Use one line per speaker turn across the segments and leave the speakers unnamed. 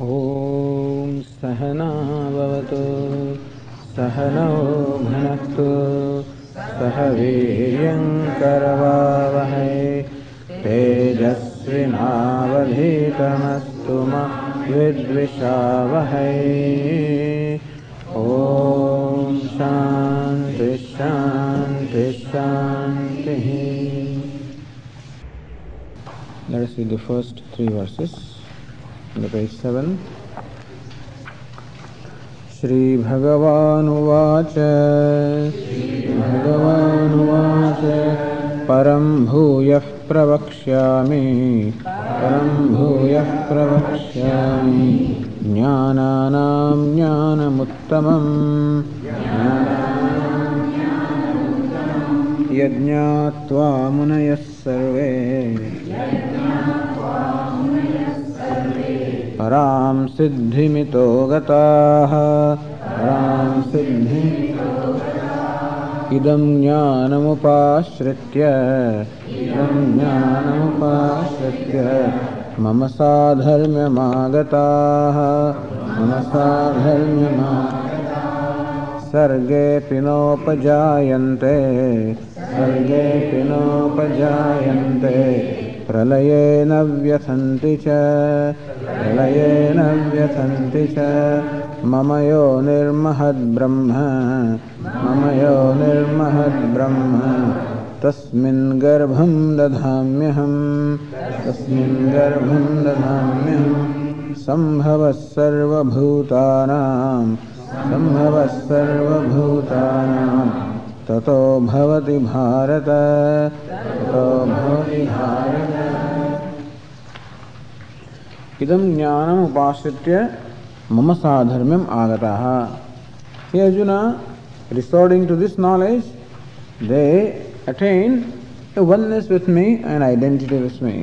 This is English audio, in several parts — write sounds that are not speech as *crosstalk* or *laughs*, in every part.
ॐ सहनाववतु सहनौ भुनक्तु सह वीर्यङ्करवावहै, तेजस्विनावधीतमस्तु मा विद्विषावहै। ॐ शान्ति शान्ति, शान्तिः। Let us read the first three page 7. श्रीभगवानुवाच भगवानुवाच परं भूयः प्रवक्ष्यामि परं भूयः प्रवक्ष्यामि ज्ञानानां ज्ञानमुत्तमम् यज्ञात्वा मुनयः सर्वे परां सिद्धिमितो गताः। परां सिद्धिम् इदं ज्ञानमुपाश्रित्य। इदं ज्ञानमुपाश्रित्य। मम साधर्म्यमागताः। मम साधर्म्यमा सर्गेऽपि नोपजायन्ते। सर्गेऽपि नोपजायन्ते प्रलये न व्यथन्ति च। प्रलये न व्यथन्ति च। मम यो निर्महद्ब्रह्म मम यो निर्महद्ब्रह्म तस्मिन् गर्भं दधाम्यहं तस्मिन् गर्भं दधाम्यहं सम्भवः सर्वभूतानां सम्भवः सर्वभूतानां ततो भवति भारत। ततो भवति भारत। इदं ज्ञानम् उपाश्रित्य मम साधर्म्यम् आगतः। हे Arjun resorting to this knowledge they attain oneness with me and identity with me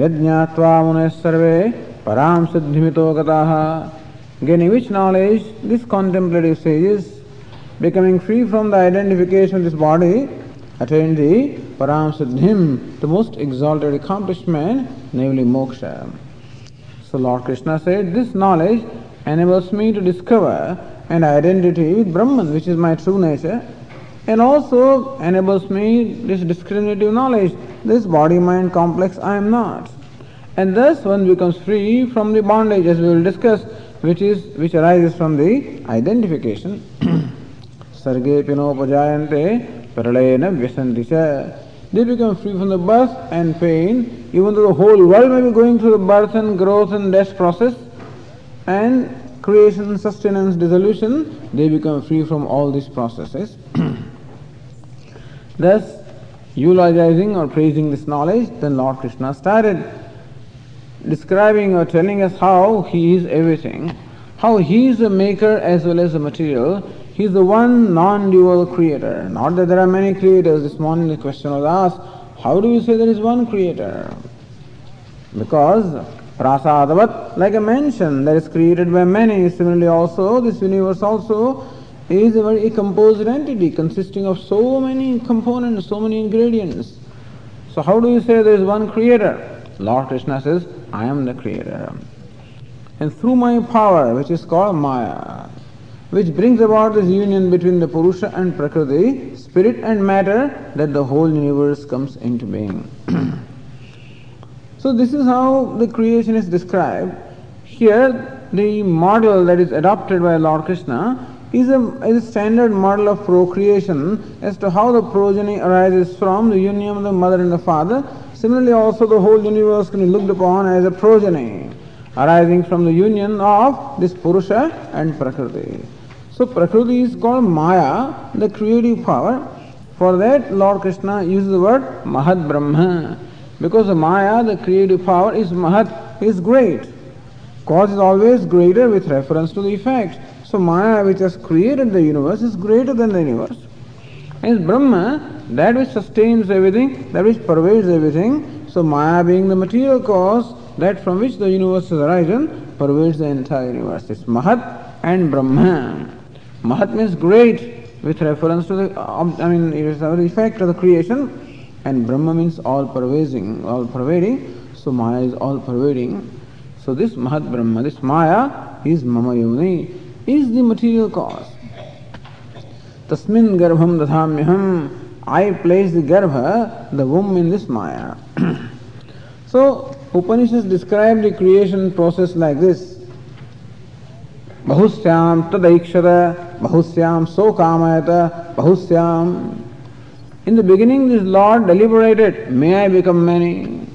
यज्ञात्वा मुनः सर्वे परां सिद्धिमितो गताः gaining which knowledge this contemplative sage becoming free from the identification of this body, attain the Param Siddhim, the most exalted accomplishment, namely moksha. So Lord Krishna said, This knowledge enables me to discover an identity with Brahman, which is my true nature, and also enables me this discriminative knowledge, this body mind complex I am not. And thus one becomes free from the bondage, as we will discuss, which is which arises from the identification. *clears throat* Sarge pinopajayante paralena vyasanti. They become free from the birth and pain, even though the whole world may be going through the birth and growth and death process, and creation, sustenance, dissolution, they become free from all these processes. *clears throat* Thus, eulogizing or praising this knowledge, then Lord Krishna started describing or telling us how He is everything, how He is the maker as well as the material. He is the one non-dual creator. Not that there are many creators. This morning the question was asked, how do you say there is one creator? Because prasadavat, like a mansion that is created by many, similarly also this universe also is a very composed entity consisting of so many components, so many ingredients. So how do you say there is one creator? Lord Krishna says, I am the creator. And through my power, which is called Maya, which brings about this union between the Purusha and Prakriti, spirit and matter, that the whole universe comes into being. *clears throat* so this is how the creation is described. Here, the model that is adopted by Lord Krishna is a, is a standard model of procreation as to how the progeny arises from the union of the mother and the father. Similarly, also the whole universe can be looked upon as a progeny arising from the union of this Purusha and Prakriti. So Prakriti is called Maya, the creative power. For that, Lord Krishna uses the word Mahat Brahma. Because Maya, the creative power, is Mahat, is great. Cause is always greater with reference to the effect. So Maya, which has created the universe, is greater than the universe. And Brahma, that which sustains everything, that which pervades everything. So Maya being the material cause, that from which the universe has arisen, pervades the entire universe. It's Mahat and Brahma. Mahat means great with reference to the, um, I mean, it is the effect of the creation, and Brahma means all pervading, all pervading. So Maya is all pervading. So this Mahat Brahma, this Maya is Mama is the material cause. Tasmin Garbham Dadhamyaham, I place the Garbha, the womb in this Maya. *clears throat* so Upanishads describe the creation process like this. Bahusyam tadaikshata, Bahusyam so kamayata, Bahusyam. In the beginning, this Lord deliberated, may I become many?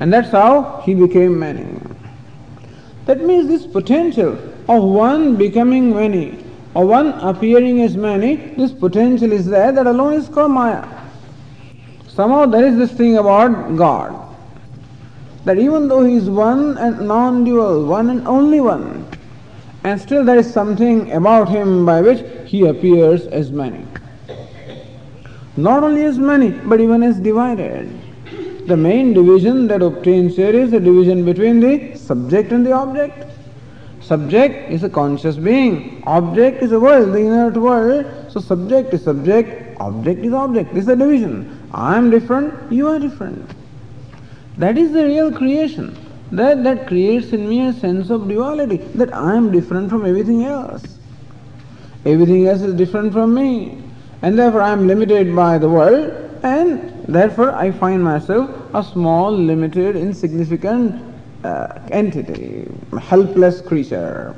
And that's how he became many. That means this potential of one becoming many, or one appearing as many, this potential is there, that alone is called Maya. Somehow there is this thing about God that even though he is one and non dual, one and only one, and still there is something about him by which he appears as many. Not only as many, but even as divided. The main division that obtains here is the division between the subject and the object. Subject is a conscious being, object is a world, the inert world. So, subject is subject, object is object. This is the division. I am different, you are different. That is the real creation. That, that creates in me a sense of duality, that I am different from everything else. Everything else is different from me. And therefore I am limited by the world, and therefore I find myself a small, limited, insignificant uh, entity, helpless creature.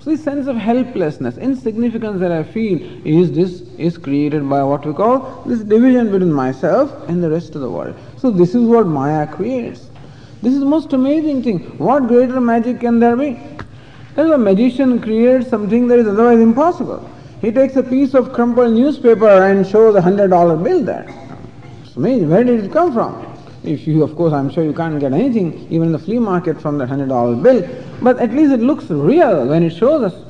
So this sense of helplessness, insignificance that I feel is this is created by what we call this division between myself and the rest of the world. So this is what Maya creates. This is the most amazing thing. What greater magic can there be? As a magician creates something that is otherwise impossible. He takes a piece of crumpled newspaper and shows a hundred dollar bill there. It's amazing. Where did it come from? If you, of course, I'm sure you can't get anything, even in the flea market, from that hundred dollar bill. But at least it looks real when it shows us.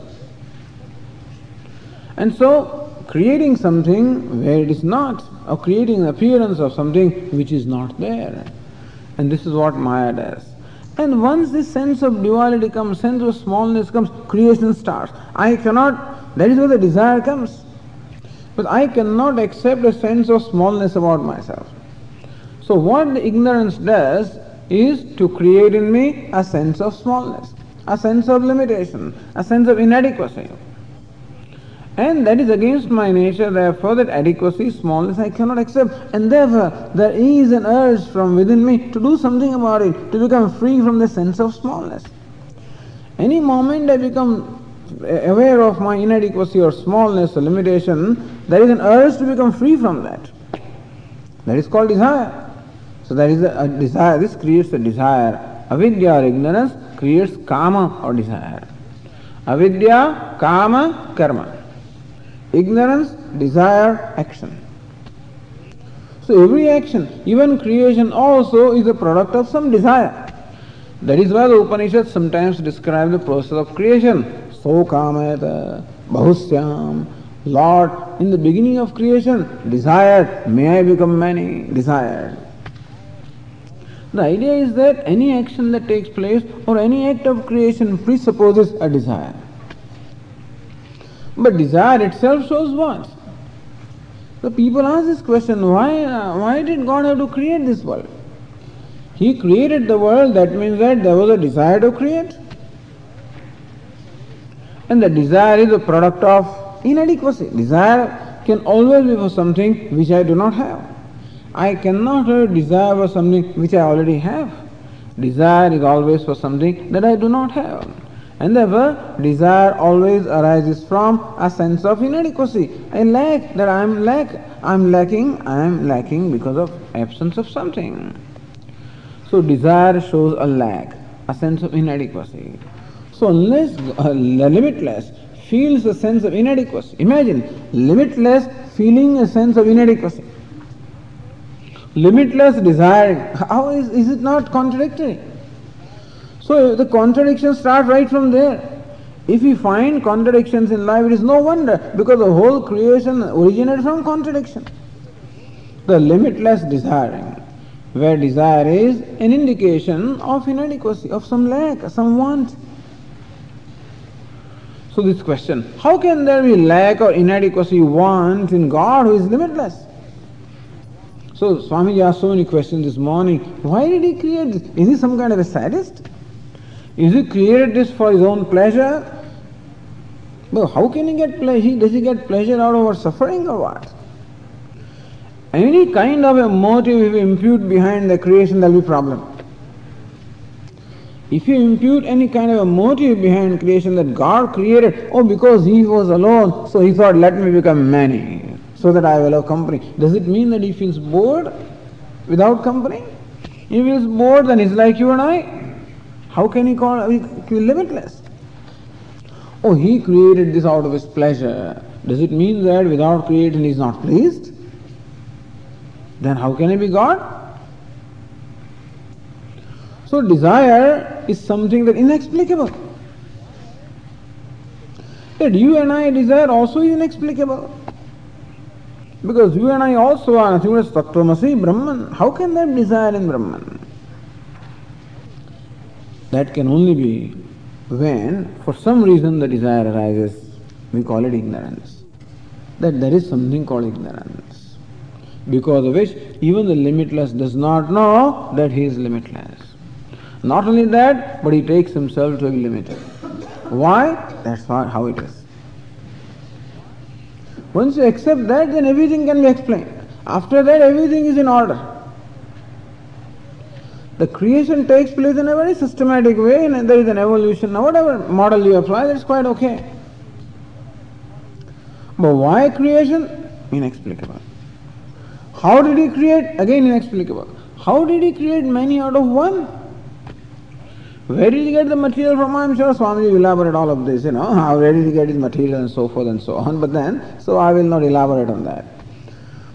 And so, creating something where it is not, or creating an appearance of something which is not there. And this is what Maya does. And once this sense of duality comes, sense of smallness comes, creation starts. I cannot, that is where the desire comes. But I cannot accept a sense of smallness about myself. So, what the ignorance does is to create in me a sense of smallness a sense of limitation, a sense of inadequacy. And that is against my nature, therefore, that adequacy, smallness I cannot accept. And therefore, there is an urge from within me to do something about it, to become free from the sense of smallness. Any moment I become aware of my inadequacy or smallness or limitation, there is an urge to become free from that. That is called desire. So there is a, a uh, desire, this creates a desire. Avidya or ignorance creates kama or desire. Avidya, kama, karma. Ignorance, desire, action. So every action, even creation also is a product of some desire. That is why the Upanishads sometimes describe the process of creation. So kamayata, bahusyam, Lord, in the beginning of creation, desired, may I become many, desired. The idea is that any action that takes place or any act of creation presupposes a desire. But desire itself shows what? So people ask this question why, uh, why did God have to create this world? He created the world, that means that there was a desire to create. And the desire is a product of inadequacy. Desire can always be for something which I do not have. I cannot have desire for something which I already have. Desire is always for something that I do not have. And therefore, desire always arises from a sense of inadequacy. I lack, that I am lack, I am lacking, I am lacking because of absence of something. So desire shows a lack, a sense of inadequacy. So unless uh, limitless feels a sense of inadequacy, imagine limitless feeling a sense of inadequacy limitless desiring. How is, is it not contradictory? So the contradiction starts right from there. If we find contradictions in life, it is no wonder because the whole creation originated from contradiction. The limitless desiring, where desire is an indication of inadequacy, of some lack, some want. So this question, how can there be lack or inadequacy, want in God who is limitless? So Swamiji asked so many questions this morning. Why did he create this? Is he some kind of a sadist? Is he created this for his own pleasure? But how can he get pleasure? Does he get pleasure out of our suffering or what? Any kind of a motive if you impute behind the creation, there will be problem. If you impute any kind of a motive behind creation that God created, oh, because He was alone, so He thought, let me become many so that I will have company. Does it mean that he feels bored without company? He feels bored, then he's like you and I. How can he call limitless? Oh, he created this out of his pleasure. Does it mean that without creating he is not pleased? Then how can he be God? So desire is something that inexplicable. That you and I desire also is inexplicable. Because you and I also are nothing but Tattvamasi, Brahman. How can that desire in Brahman? That can only be when, for some reason, the desire arises. We call it ignorance. That there is something called ignorance. Because of which, even the limitless does not know that he is limitless. Not only that, but he takes himself to be limited. Why? That's how it is. Once you accept that, then everything can be explained. After that, everything is in order. The creation takes place in a very systematic way, and there is an evolution. Now, whatever model you apply, that's quite okay. But why creation? Inexplicable. How did he create? Again, inexplicable. How did he create many out of one? Where did he get the material from? I'm sure Swami will elaborate all of this, you know, *laughs* how where did he get his material and so forth and so on. But then, so I will not elaborate on that.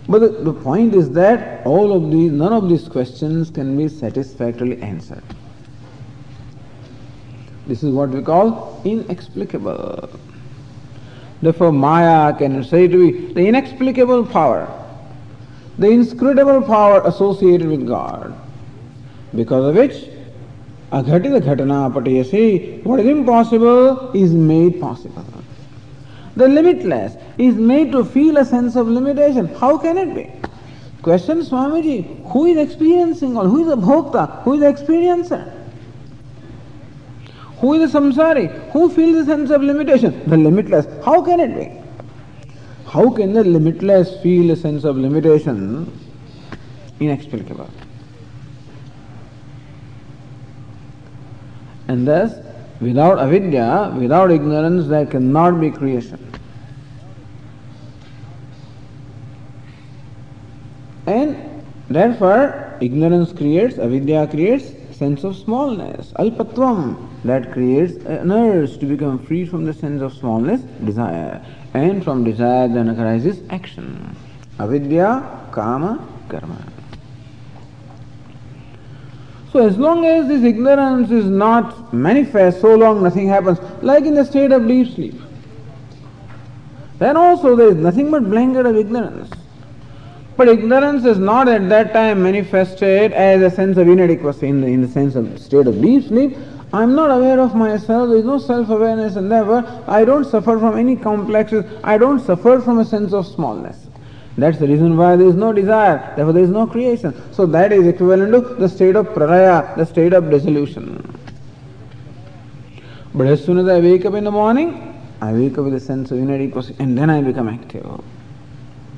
But the, the point is that all of these, none of these questions can be satisfactorily answered. This is what we call inexplicable. Therefore, Maya can say to be the inexplicable power, the inscrutable power associated with God, because of which Aghatita ghatana patayasi. What is impossible is made possible. The limitless is made to feel a sense of limitation. How can it be? Question Swamiji, who is experiencing all? Who is the bhokta? Who is the experiencer? Who is the samsari? Who feels a sense of limitation? The limitless. How can it be? How can the limitless feel a sense of limitation? Inexplicable. And thus, without avidya, without ignorance, there cannot be creation. And therefore, ignorance creates, avidya creates sense of smallness, alpatvam, that creates an urge to become free from the sense of smallness, desire. And from desire then arises action. Avidya, kama, karma. So as long as this ignorance is not manifest, so long nothing happens, like in the state of deep sleep. Then also there is nothing but blanket of ignorance. But ignorance is not at that time manifested as a sense of inadequacy in the, in the sense of state of deep sleep. I am not aware of myself, there is no self awareness, and therefore I don't suffer from any complexes, I don't suffer from a sense of smallness. That's the reason why there is no desire, therefore there is no creation. So that is equivalent to the state of pralaya, the state of dissolution. But as soon as I wake up in the morning, I wake up with a sense of inadequacy and then I become active.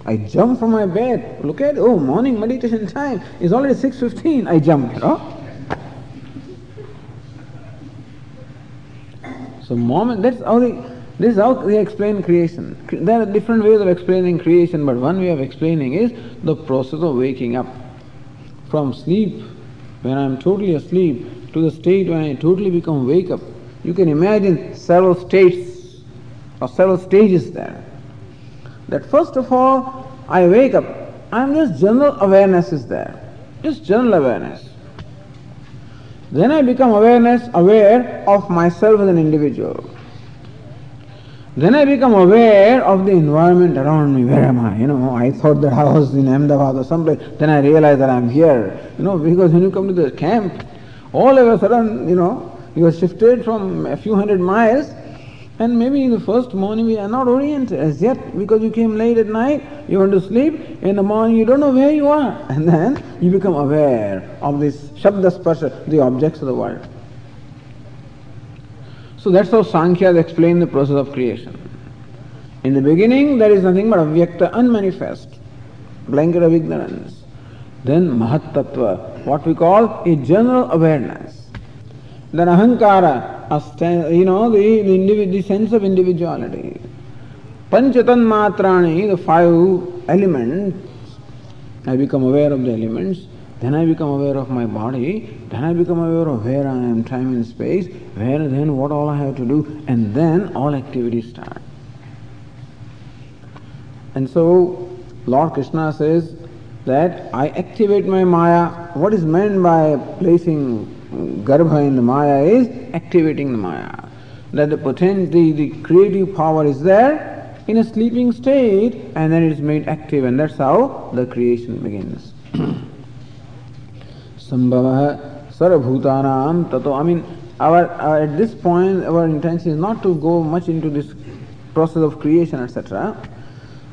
I jump from my bed. Look at oh morning meditation time. It's already 6.15. I jump, you know. So moment that's how the this is how they explain creation. There are different ways of explaining creation, but one way of explaining is the process of waking up. From sleep, when I am totally asleep, to the state when I totally become wake up. You can imagine several states or several stages there. That first of all, I wake up, I am just general awareness is there. Just general awareness. Then I become awareness aware of myself as an individual. Then I become aware of the environment around me. Where am I? You know, I thought that I was in Ahmedabad or someplace. Then I realize that I'm here. You know, because when you come to the camp, all of a sudden, you know, you are shifted from a few hundred miles And maybe in the first morning we are not oriented as yet because you came late at night, you want to sleep, in the morning you don't know where you are. And then you become aware of this Shabda the objects of the world. So that's how Sankhya explain the process of creation. In the beginning there is nothing but avyakta, unmanifest, blanket of ignorance. Then Mahat Tattva, what we call a general awareness. Then Ahankara, you know, the, the, the sense of individuality. Panchatan matrani, the five elements, I become aware of the elements, then I become aware of my body, then I become aware of where I am, time and space, where then what all I have to do, and then all activities start. And so Lord Krishna says that I activate my Maya. What is meant by placing Garbha in the Maya is activating the Maya. That the potential, the, the creative power is there in a sleeping state and then it is made active and that's how the creation begins. *clears throat* Sambhava Sarabhutanam Tato. I mean, our, our, at this point, our intention is not to go much into this process of creation, etc.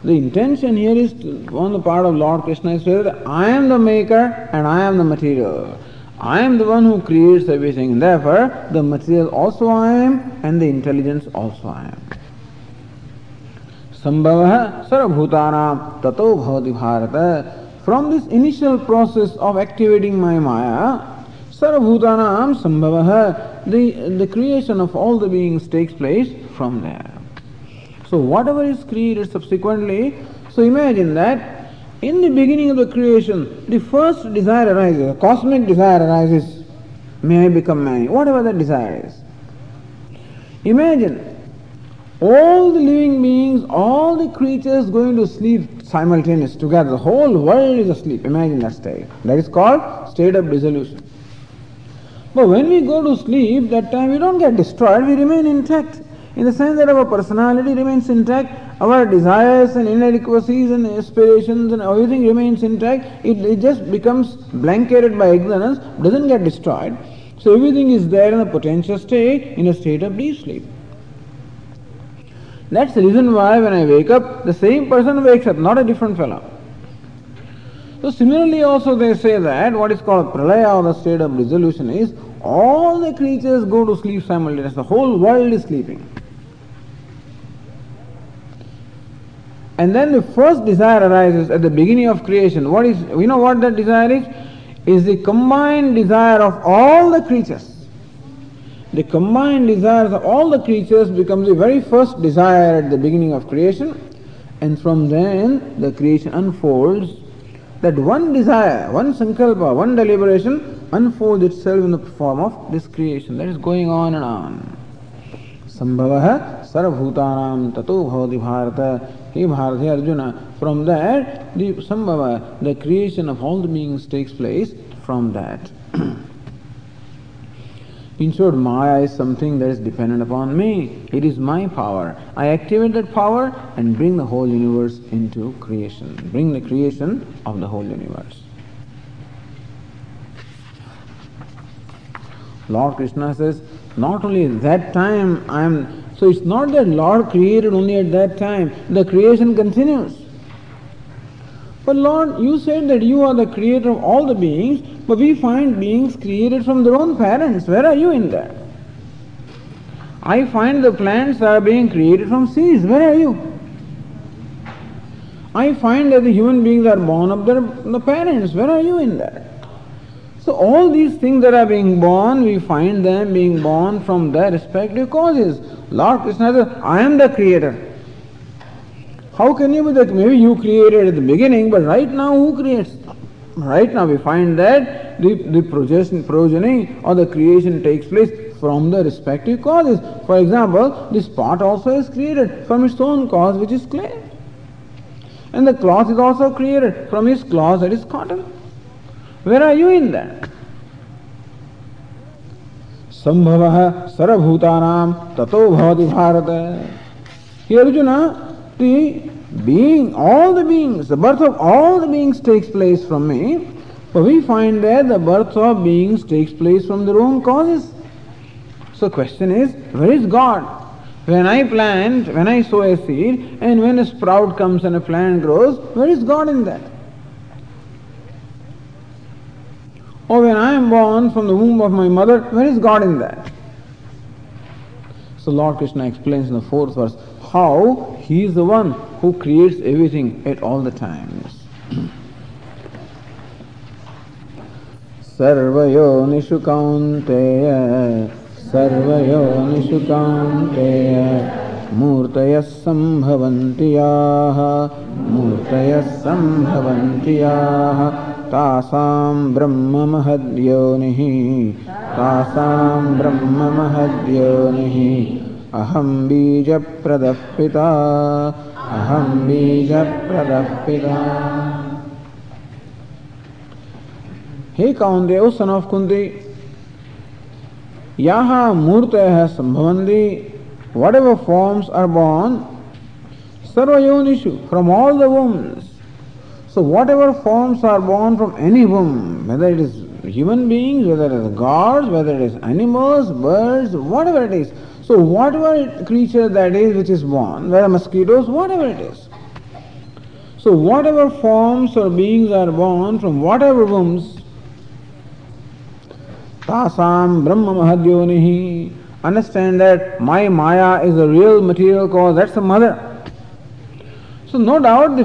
The intention here is to, on the part of Lord Krishna is that I am the maker and I am the material. I am the one who creates everything. Therefore, the material also I am and the intelligence also I am. Sambhava sarabhutanam tato bhavati bharata. From this initial process of activating my Maya, sarvabhutanam sambhava, the, the creation of all the beings takes place from there. So whatever is created subsequently, so imagine that in the beginning of the creation, the first desire arises, cosmic desire arises, may I become man, whatever that desire is. Imagine all the living beings, all the creatures going to sleep simultaneously together. The whole world is asleep. Imagine that state. That is called state of dissolution. But when we go to sleep, that time we don't get destroyed, we remain intact in the sense that our personality remains intact, our desires and inadequacies and aspirations and everything remains intact, it, it just becomes blanketed by ignorance, doesn't get destroyed. So everything is there in a potential state, in a state of deep sleep. That's the reason why when I wake up, the same person wakes up, not a different fellow. So similarly also they say that what is called pralaya or the state of dissolution is all the creatures go to sleep simultaneously. The whole world is sleeping. And then the first desire arises at the beginning of creation. What is, you know what that desire is? Is the combined desire of all the creatures. The combined desires of all the creatures becomes the very first desire at the beginning of creation. And from then the creation unfolds. That one desire, one sankalpa, one deliberation unfolds itself in the form of this creation. That is going on and on. Sambhava sarvabhutanam tato bhavati bharata He Bharati Arjuna. From that, the Sambhava, the creation of all the beings takes place from that. *clears throat* In short, Maya is something that is dependent upon me. It is my power. I activate that power and bring the whole universe into creation. Bring the creation of the whole universe. Lord Krishna says, not only that time I am so it's not that Lord created only at that time, the creation continues. But Lord, you said that you are the creator of all the beings, but we find beings created from their own parents. Where are you in that? I find the plants are being created from seeds. Where are you? I find that the human beings are born of their the parents. Where are you in that? So all these things that are being born, we find them being born from their respective causes. Lord Krishna says, I am the creator. How can you be that? Maybe you created at the beginning, but right now who creates? Right now we find that the, the progeny or the creation takes place from the respective causes. For example, this pot also is created from its own cause, which is clay. And the cloth is also created from its cloth, that is cotton. Where are you in that? Sambhava sarvabhutanam tato bhavati bharata. Here Arjuna, the being, all the beings, the birth of all the beings takes place from me, but we find that the birth of beings takes place from their own causes. So question is, where is God? When I plant, when I sow a seed, and when a sprout comes and a plant grows, where is God in that? Or when I am born from the womb of my mother, where is God in that? So Lord Krishna explains in the fourth verse how He is the one who creates everything at all the times. सर्वयोनिषु कौन्तेय सर्वयोनिषु कौन्तेय मूर्तयः सम्भवन्ति याः मूर्तयः सम्भवन्ति याः तासां ब्रह्ममहद्योनिः तासां ब्रह्ममहद्योनिः अहं बीजप्रदः पिता अहं बीजप्रदः पिता हे कौंदे ओ सन ऑफ़ कुंती यहाँ मूर्त है संभवंदी whatever forms are born सर्वयोनिषु from all the wombs So whatever forms are born from any womb, whether it is human beings, whether it is gods, whether it is animals, birds, whatever it is. So whatever creature that is which is born, whether mosquitoes, whatever it is. So whatever forms or beings are born from whatever wombs, tasam brahma mahadyonihi, understand that my maya is the real material cause, that's the mother. So no doubt the,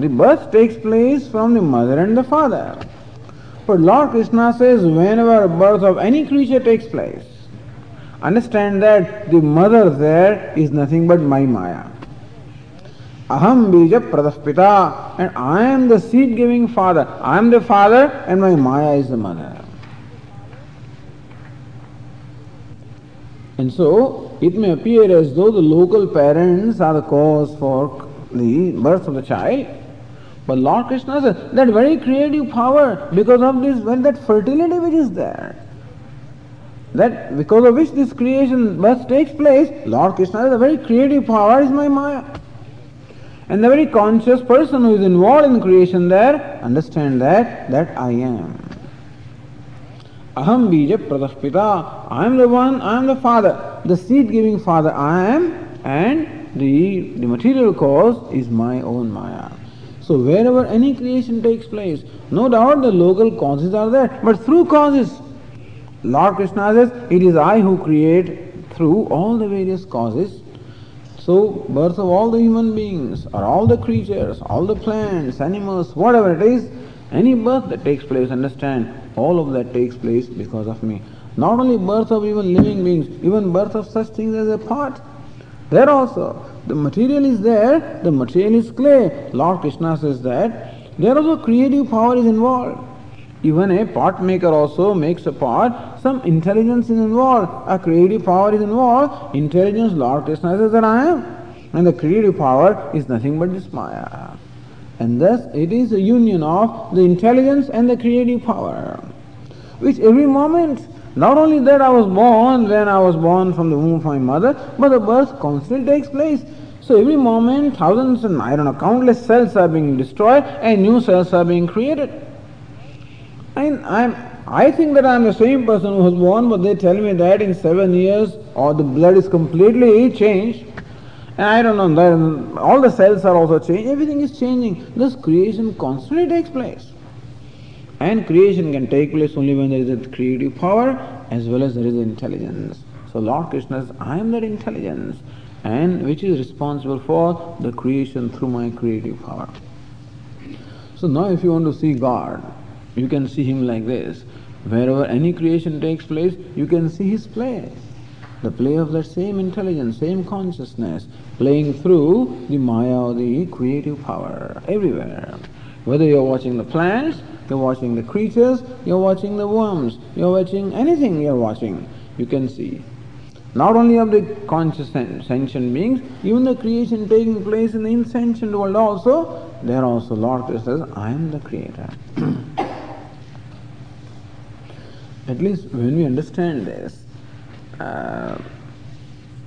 the birth takes place from the mother and the father. But Lord Krishna says whenever birth of any creature takes place, understand that the mother there is nothing but my Maya. Aham bija pradaspita and I am the seed giving father. I am the father and my Maya is the mother. And so it may appear as though the local parents are the cause for the birth of the child. But Lord Krishna says that very creative power, because of this, well, that fertility which is there, that because of which this creation birth takes place, Lord Krishna the very creative power is my Maya. And the very conscious person who is involved in creation there, understand that, that I am. Aham bija pradashpita. I am the one, I am the father, the seed giving father I am, and the, the material cause is my own Maya. So wherever any creation takes place, no doubt the local causes are there, but through causes. Lord Krishna says, it is I who create through all the various causes. So birth of all the human beings, or all the creatures, all the plants, animals, whatever it is, any birth that takes place, understand, all of that takes place because of me. Not only birth of even living beings, even birth of such things as a pot, there also, the material is there, the material is clay. Lord Krishna says that. There also creative power is involved. Even a pot maker also makes a pot, some intelligence is involved, a creative power is involved. Intelligence, Lord Krishna says that I am. And the creative power is nothing but this Maya. And thus it is a union of the intelligence and the creative power, which every moment not only that I was born when I was born from the womb of my mother, but the birth constantly takes place. So every moment thousands and I don't know, countless cells are being destroyed and new cells are being created. I'm I think that I'm the same person who was born, but they tell me that in seven years or the blood is completely changed. And I don't know, then all the cells are also changed, everything is changing. This creation constantly takes place. And creation can take place only when there is a creative power as well as there is intelligence. So Lord Krishna says, I am that intelligence and which is responsible for the creation through my creative power. So now if you want to see God, you can see Him like this. Wherever any creation takes place, you can see His play. The play of that same intelligence, same consciousness, playing through the Maya or the creative power everywhere. Whether you're watching the plants, you're watching the creatures, you're watching the worms, you're watching anything you're watching, you can see. Not only of the conscious sentient beings, even the creation taking place in the insentient world also, there also Lord says, I am the creator. *clears throat* At least when we understand this, uh,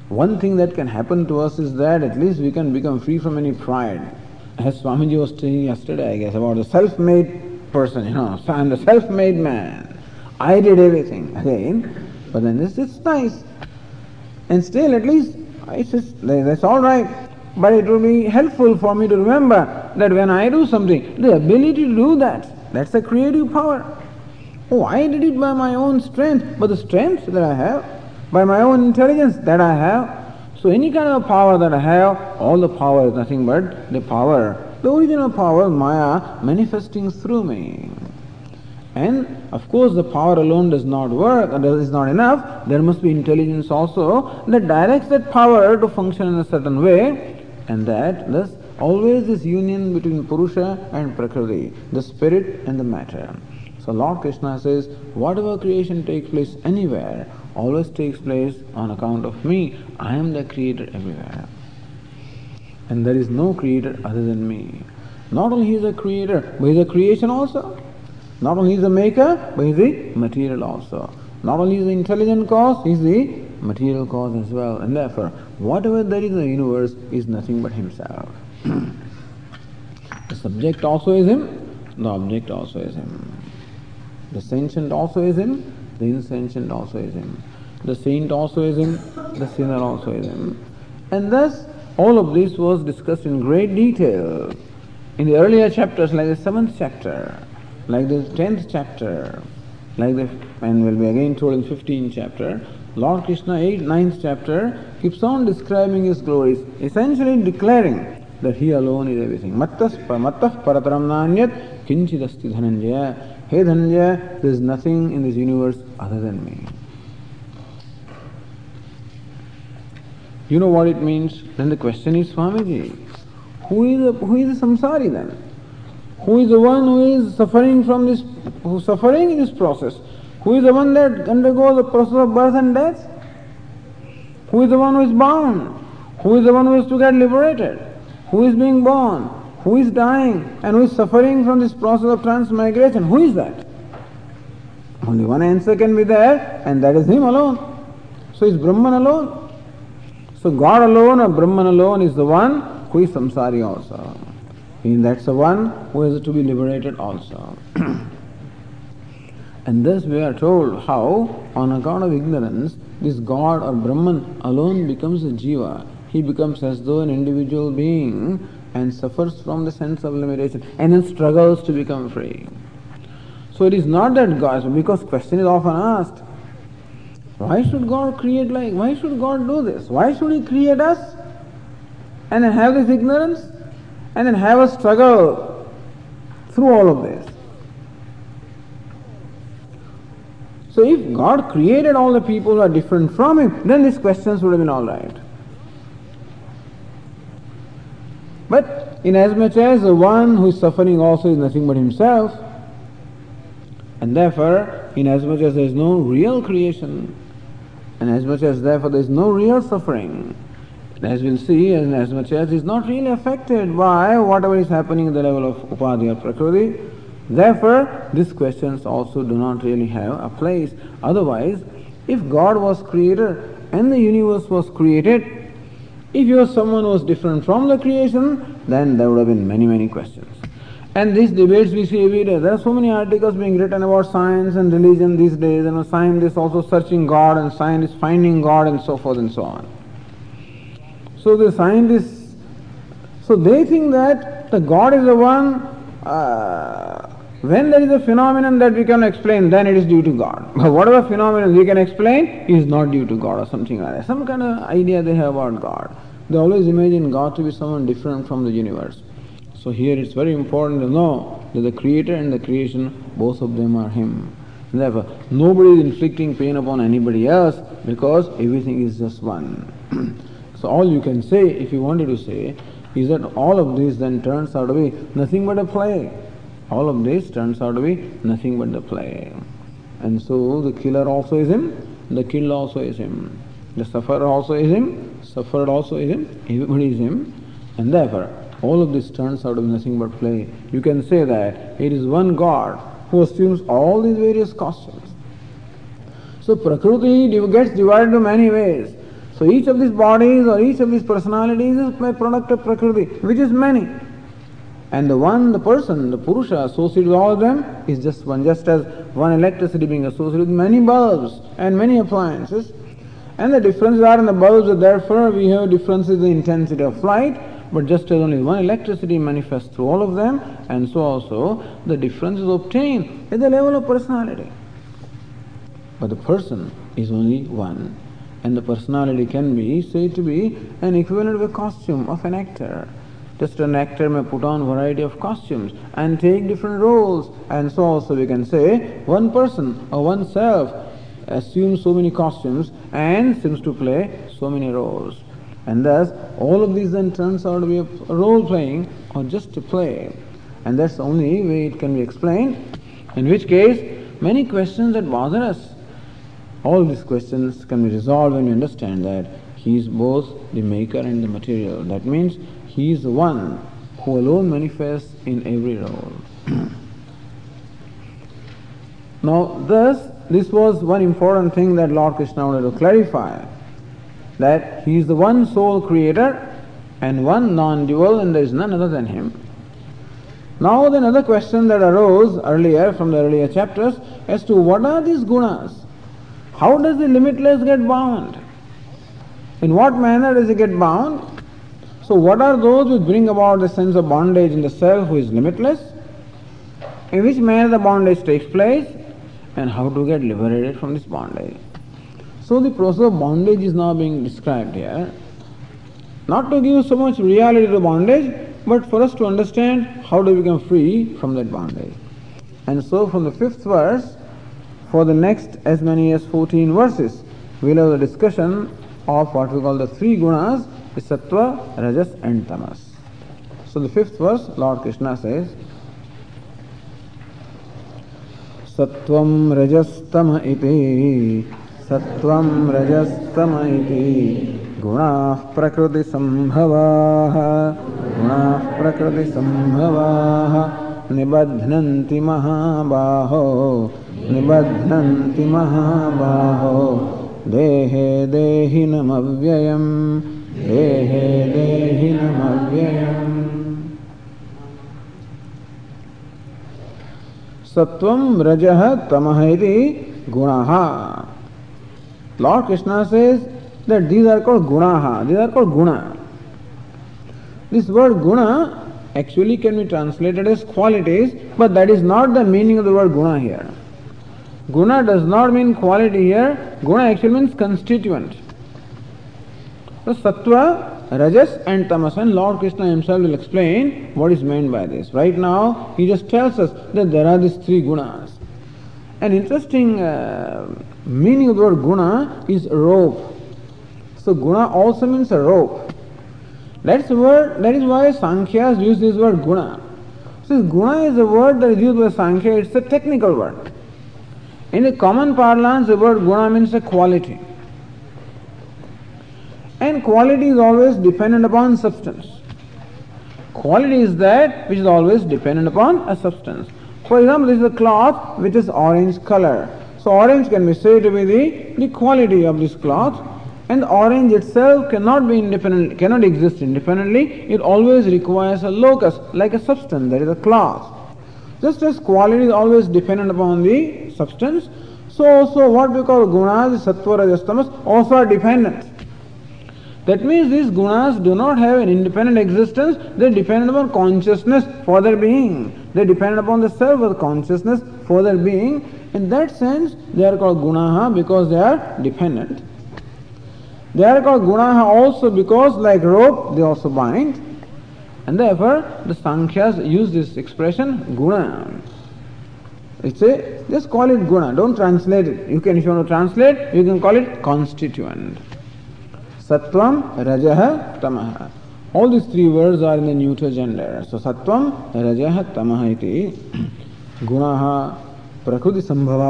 one thing that can happen to us is that at least we can become free from any pride. As Swamiji was saying yesterday, I guess, about the self-made person, you know, *laughs* I'm the self-made man. I did everything again, but then this it's nice. And still, at least I says, that's all right. But it will be helpful for me to remember that when I do something, the ability to do that, that's a creative power. Oh, I did it by my own strength, but the strength that I have, by my own intelligence that I have, so any kind of power that I have, all the power is nothing but the power, the original power, Maya, manifesting through me. And of course, the power alone does not work, is not enough. There must be intelligence also that directs that power to function in a certain way, and that thus always this union between Purusha and Prakriti, the spirit and the matter. So Lord Krishna says, whatever creation takes place anywhere always takes place on account of me. I am the creator everywhere. And there is no creator other than me. Not only he is a creator, but he is a creation also. Not only he is a maker, but he is the material also. Not only is the intelligent cause, he is the material cause as well. And therefore, whatever there is in the universe is nothing but himself. *clears throat* the subject also is him, the object also is him. The sentient also is him, the insentient also is him. The saint also is him, the sinner also is him. And thus, all of this was discussed in great detail in the earlier chapters, like the seventh chapter, like the tenth chapter, like the, and will be again told in 15th chapter. Lord Krishna, 8th, 9th chapter, keeps on describing his glories, essentially declaring that he alone is everything. Mattah parataram nanyat kinchidasti dhananjaya. Hey Dhananjaya, there is nothing in this universe other than me. You know what it means? Then the question is, Swamiji, who is the, who is the samsari then? Who is the one who is suffering from this, who suffering in this process? Who is the one that undergoes the process of birth and death? Who is the one who is bound? Who is the one who is to get liberated? Who is being born? Who is dying and who is suffering from this process of transmigration? Who is that? Only one answer can be there, and that is Him alone. So is Brahman alone. So God alone or Brahman alone is the one who is samsari also. And that's the one who is to be liberated also. *clears throat* and thus we are told how, on account of ignorance, this God or Brahman alone becomes a jiva. He becomes as though an individual being and suffers from the sense of limitation and then struggles to become free. So it is not that God, because question is often asked, why should God create like, why should God do this? Why should He create us and then have this ignorance and then have a struggle through all of this? So if God created all the people who are different from Him, then these questions would have been alright. But inasmuch as the one who is suffering also is nothing but himself, and therefore, inasmuch as there is no real creation, and as much as therefore there is no real suffering, as we'll see, and as much as is not really affected by whatever is happening at the level of upadhi or prakriti, therefore these questions also do not really have a place. Otherwise, if God was creator and the universe was created, if you are someone was different from the creation, then there would have been many, many questions. And these debates we see every day. There are so many articles being written about science and religion these days, and science is also searching God, and science is finding God, and so forth and so on. So the scientists, so they think that the God is the one. Uh, when there is a phenomenon that we can explain, then it is due to God. But whatever phenomenon we can explain is not due to God or something like that. Some kind of idea they have about God. They always imagine God to be someone different from the universe. So here it's very important to know that the creator and the creation, both of them are Him. Therefore, nobody is inflicting pain upon anybody else because everything is just one. *clears throat* so all you can say, if you wanted to say, is that all of this then turns out to be nothing but a play. All of this turns out to be nothing but the play. And so the killer also is him, the killed also is him. The sufferer also is him, suffered also is him, everybody is him. And therefore, all of this turns out to be nothing but play. You can say that it is one God who assumes all these various costumes. So Prakriti gets divided into many ways. So each of these bodies or each of these personalities is a product of Prakriti, which is many. And the one, the person, the Purusha associated with all of them is just one, just as one electricity being associated with many bulbs and many appliances. And the differences are in the bulbs, therefore we have differences in the intensity of light, but just as only one electricity manifests through all of them, and so also the difference is obtained at the level of personality. But the person is only one, and the personality can be said to be an equivalent of a costume of an actor. Just an actor may put on variety of costumes and take different roles, and so also we can say one person or oneself assumes so many costumes and seems to play so many roles. And thus, all of these then turns out to be role playing or just a play. And that's the only way it can be explained. In which case, many questions that bother us, all these questions can be resolved when we understand that He is both the maker and the material. That means He is the one who alone manifests in every role. *clears throat* now, thus, this was one important thing that Lord Krishna wanted to clarify that He is the one sole creator and one non dual, and there is none other than Him. Now, the another question that arose earlier from the earlier chapters as to what are these gunas? How does the limitless get bound? In what manner does it get bound? So, what are those which bring about the sense of bondage in the self who is limitless? In which manner the bondage takes place? And how to get liberated from this bondage? So the process of bondage is now being described here. Not to give so much reality to bondage, but for us to understand how to become free from that bondage. And so from the fifth verse, for the next as many as 14 verses, we'll have the discussion of what we call the three gunas, the sattva, rajas and tamas. So the fifth verse, Lord Krishna says, rajastama iti सत्वं रजस्तम इति गुणाः प्रकृतिसम्भवाः गुणाः प्रकृतिसम्भवाः निबध्नन्ति महाबाहो निबध्नन्ति महाबाहो देहे देहिनमव्ययम् सत्वम रजह तमह इति lord Krishna so these are called गुणाः these are called guna. This word guna actually can be translated as qualities but that is not the meaning of the word guna here guna does not mean quality here guna actually means constituent So sattva, rajas and tamas and Lord Krishna himself will explain what is meant by this. Right now he just tells us that there are these three gunas. An interesting uh, meaning of the word guna is rope. So guna also means a rope. That's the word, that is why Sankhyas use this word guna. So guna is a word that is used by Sankhya, it's a technical word. In the common parlance, the word guna means a quality. And quality is always dependent upon substance. Quality is that which is always dependent upon a substance. For example, this is a cloth which is orange color. So orange can be said to be the, the quality of this cloth and orange itself cannot be independent, cannot exist independently. It always requires a locus, like a substance, that is a cloth. Just as quality is always dependent upon the substance, so also what we call gunas, sattva, rajas, tamas, also are dependent. That means these gunas do not have an independent existence, they depend upon consciousness for their being. They depend upon the self consciousness for their being in that sense, they are called gunaha because they are dependent. They are called gunaha also because, like rope, they also bind. And therefore, the Sankhyas use this expression guna. It's a, just call it guna, don't translate it. You can, if you want to translate, you can call it constituent. सत्वम रज तम। All this three words are in the neutral gender so सत्वम रज तम इति। गुण प्रकृति संभव।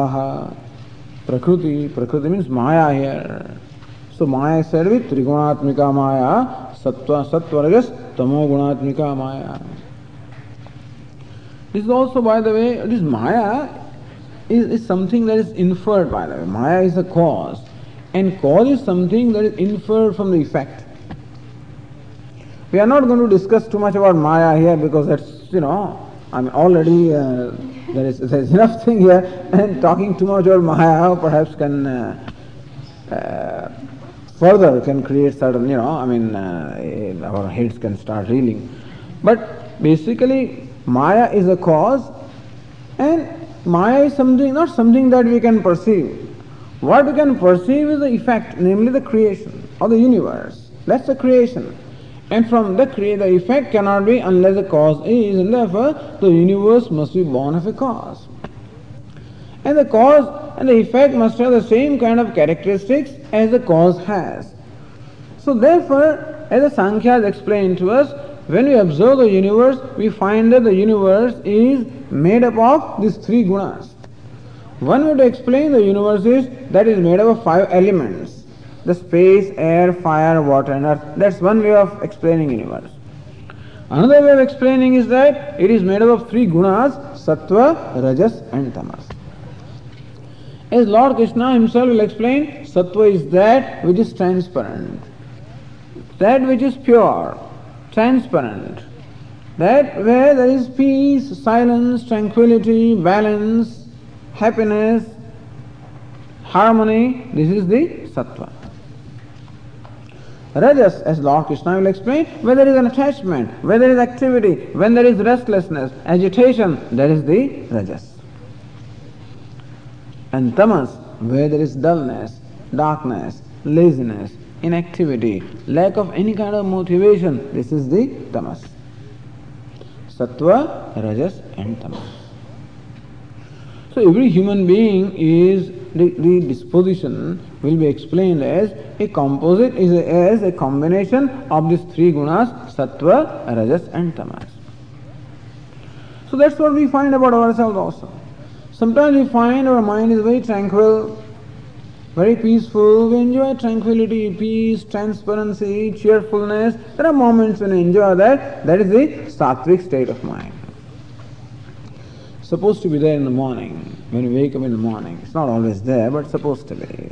प्रकृति प्रकृति means Maya here so माया सर्वी त्रिगुणात्मिका माया सत्व सत्वरजस तमो गुणात्मिका माया। This also by the way this maya is is something that is inferred by the way maya is a cause And cause is something that is inferred from the effect. We are not going to discuss too much about Maya here because that's, you know, I mean, already uh, there is *laughs* there is enough thing here, and talking too much about Maya perhaps can uh, uh, further can create certain, you know, I mean, uh, our heads can start reeling. But basically, Maya is a cause, and Maya is something, not something that we can perceive. What we can perceive is the effect, namely the creation of the universe. That's the creation. And from the create, the effect cannot be unless the cause is, and therefore the universe must be born of a cause. And the cause and the effect must have the same kind of characteristics as the cause has. So therefore, as the Sankhya has explained to us, when we observe the universe, we find that the universe is made up of these three gunas. One way to explain the universe is that is made up of five elements. The space, air, fire, water and earth. That's one way of explaining universe. Another way of explaining is that it is made up of three gunas, sattva, rajas and tamas. As Lord Krishna himself will explain, sattva is that which is transparent, that which is pure, transparent, that where there is peace, silence, tranquility, balance, happiness, harmony, this is the sattva. Rajas, as Lord Krishna will explain, where there is an attachment, where there is activity, when there is restlessness, agitation, that is the rajas. And tamas, where there is dullness, darkness, laziness, inactivity, lack of any kind of motivation, this is the tamas. Sattva, rajas, and tamas. So every human being is the, the disposition will be explained as a composite is a, as a combination of these three gunas sattva, rajas and tamas. So that's what we find about ourselves also. Sometimes we find our mind is very tranquil, very peaceful. We enjoy tranquility, peace, transparency, cheerfulness. There are moments when we enjoy that. That is the sattvic state of mind. Supposed to be there in the morning, when we wake up in the morning. It's not always there, but supposed to be.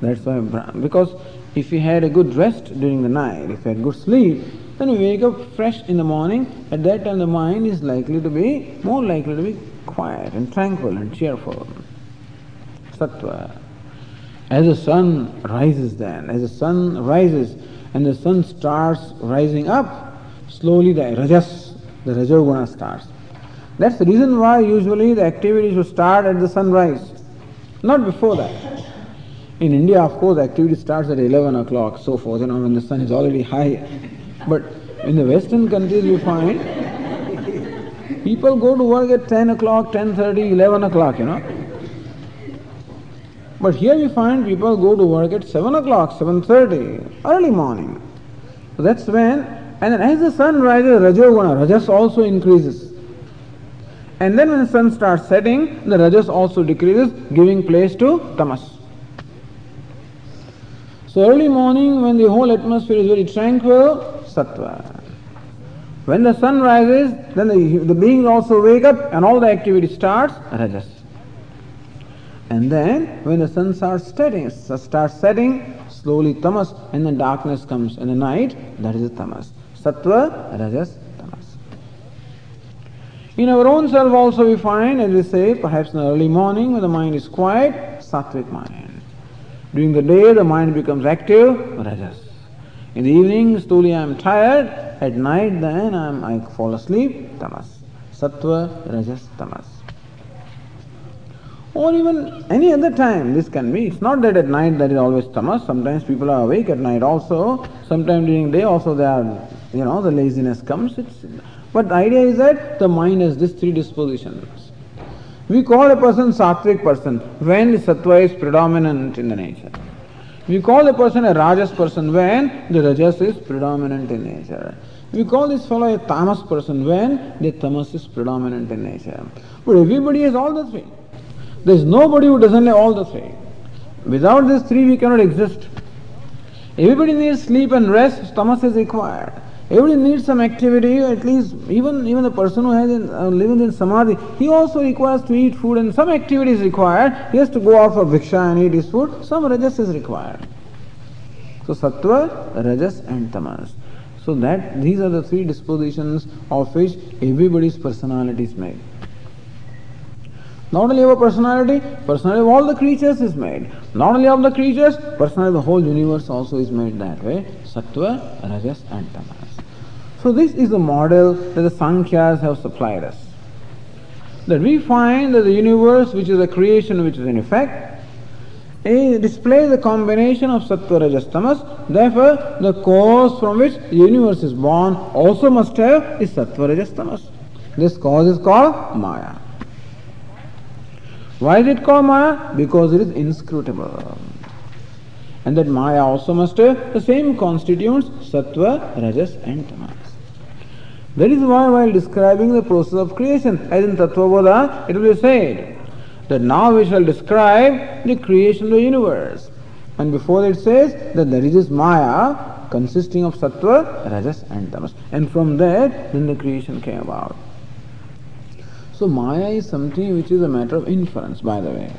That's why, because if we had a good rest during the night, if we had good sleep, then we wake up fresh in the morning. At that time, the mind is likely to be more likely to be quiet and tranquil and cheerful. Sattva. As the sun rises then, as the sun rises and the sun starts rising up, slowly the rajas, the rajoguna starts. That's the reason why usually the activity should start at the sunrise, not before that. In India, of course, activity starts at 11 o'clock, so forth, you know, when the sun is already high. But in the Western countries, we find People go to work at 10 o'clock, 10.30, 11 o'clock, you know. But here we find people go to work at 7 o'clock, 7.30, early morning. So that's when, and then as the sun rises, Rajoguna, Rajas also increases. And then when the sun starts setting, the Rajas also decreases, giving place to Tamas. So early morning, when the whole atmosphere is very tranquil, Sattva. When the sun rises, then the, the beings also wake up and all the activity starts, rajas. And then when the sun starts setting, starts setting, slowly tamas, and then darkness comes in the night, that is the tamas. Sattva, rajas. In our own self also we find, as we say, perhaps in the early morning when the mind is quiet, sattvic mind. During the day the mind becomes active, rajas. In the evening, slowly I am tired. At night, then I, am, I fall asleep. Tamas. Sattva, Rajas, Tamas. Or even any other time, this can be. It's not that at night there is always tamas. Sometimes people are awake at night also. Sometimes during the day also they are, you know, the laziness comes. It's, but the idea is that the mind has these three dispositions. We call a person sattvic person when sattva is predominant in the nature. We call a person a rajas person when the rajas is predominant in nature. We call this fellow a tamas person when the tamas is predominant in nature. But everybody has all the three. There is nobody who doesn't have all the three. Without these three, we cannot exist. Everybody needs sleep and rest, tamas is required. Everybody needs some activity, at least even, even the person who has in, uh, in samadhi, he also requires to eat food and some activity is required. He has to go out for bhiksha and eat his food. Some rajas is required. So sattva, rajas and tamas. So that these are the three dispositions of which everybody's personality is made. Not only our personality, personality of all the creatures is made. Not only of the creatures, personality of the whole universe also is made that way. Sattva, Rajas and Tamas. So this is the model that the Sankhyas have supplied us. That we find that the universe, which is a creation which is in effect, displays the combination of Sattva, Rajas, Tamas. Therefore, the cause from which the universe is born also must have is Sattva, Rajas, Tamas. This cause is called Maya. Why is it called Maya? Because it is inscrutable. And that Maya also must have the same constituents Sattva, Rajas, and Tamas. That is why, while describing the process of creation, as in Tattvabodha, it will be said that now we shall describe the creation of the universe. And before it says that there is this Maya consisting of Sattva, Rajas, and Tamas. And from that, then the creation came about. So Maya is something which is a matter of inference, by the way.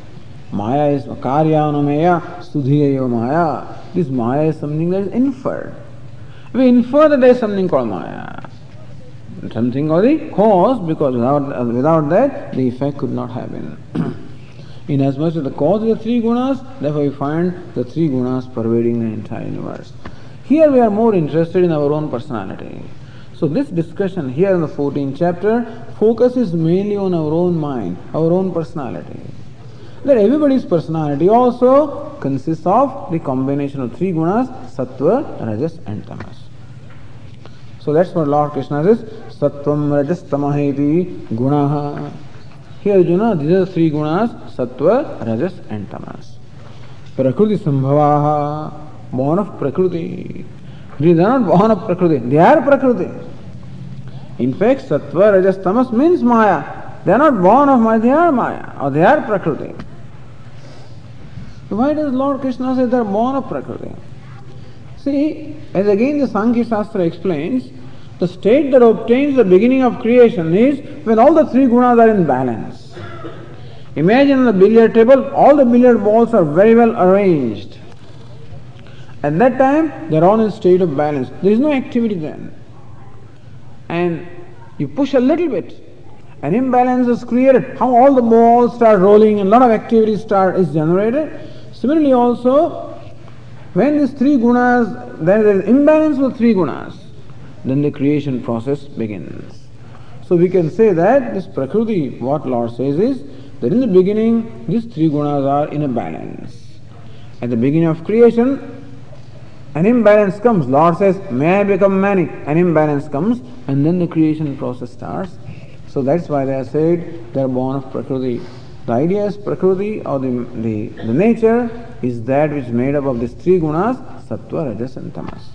Maya is karyanumeya, sudhiya Maya. This Maya is something that is inferred. We infer that there is something called Maya. Something or the cause, because without, uh, without that, the effect could not have been. *clears throat* Inasmuch as the cause is the three gunas, therefore we find the three gunas pervading the entire universe. Here we are more interested in our own personality. So this discussion here in the 14th chapter focuses mainly on our own mind, our own personality. That everybody's personality also consists of the combination of three gunas, sattva, rajas and tamas. So that's what Lord Krishna says, gunas, sattva, rajas and tamas. Prakriti sambhavaha, born of prakriti. These are not born of prakriti, they are prakriti. In fact, sattva, rajas, tamas means maya. They are not born of maya, they are maya, or they are prakriti. So why does Lord Krishna say they are born of prakriti? See, as again the Sankhya Shastra explains, the state that obtains the beginning of creation is when all the three gunas are in balance. Imagine the billiard table, all the billiard balls are very well arranged. At that time, they are all in a state of balance. There is no activity then and you push a little bit, an imbalance is created. How all the balls start rolling and a lot of activity start is generated. Similarly, also when these three gunas, there is imbalance of three gunas, then the creation process begins. So we can say that this Prakriti, what Lord says is that in the beginning these three gunas are in a balance. At the beginning of creation, an imbalance comes. Lord says, May I become many? An imbalance comes, and then the creation process starts. So that's why they are said they are born of Prakriti. The idea is Prakriti or the, the, the nature is that which is made up of these three gunas, Sattva, Rajas, and Tamas.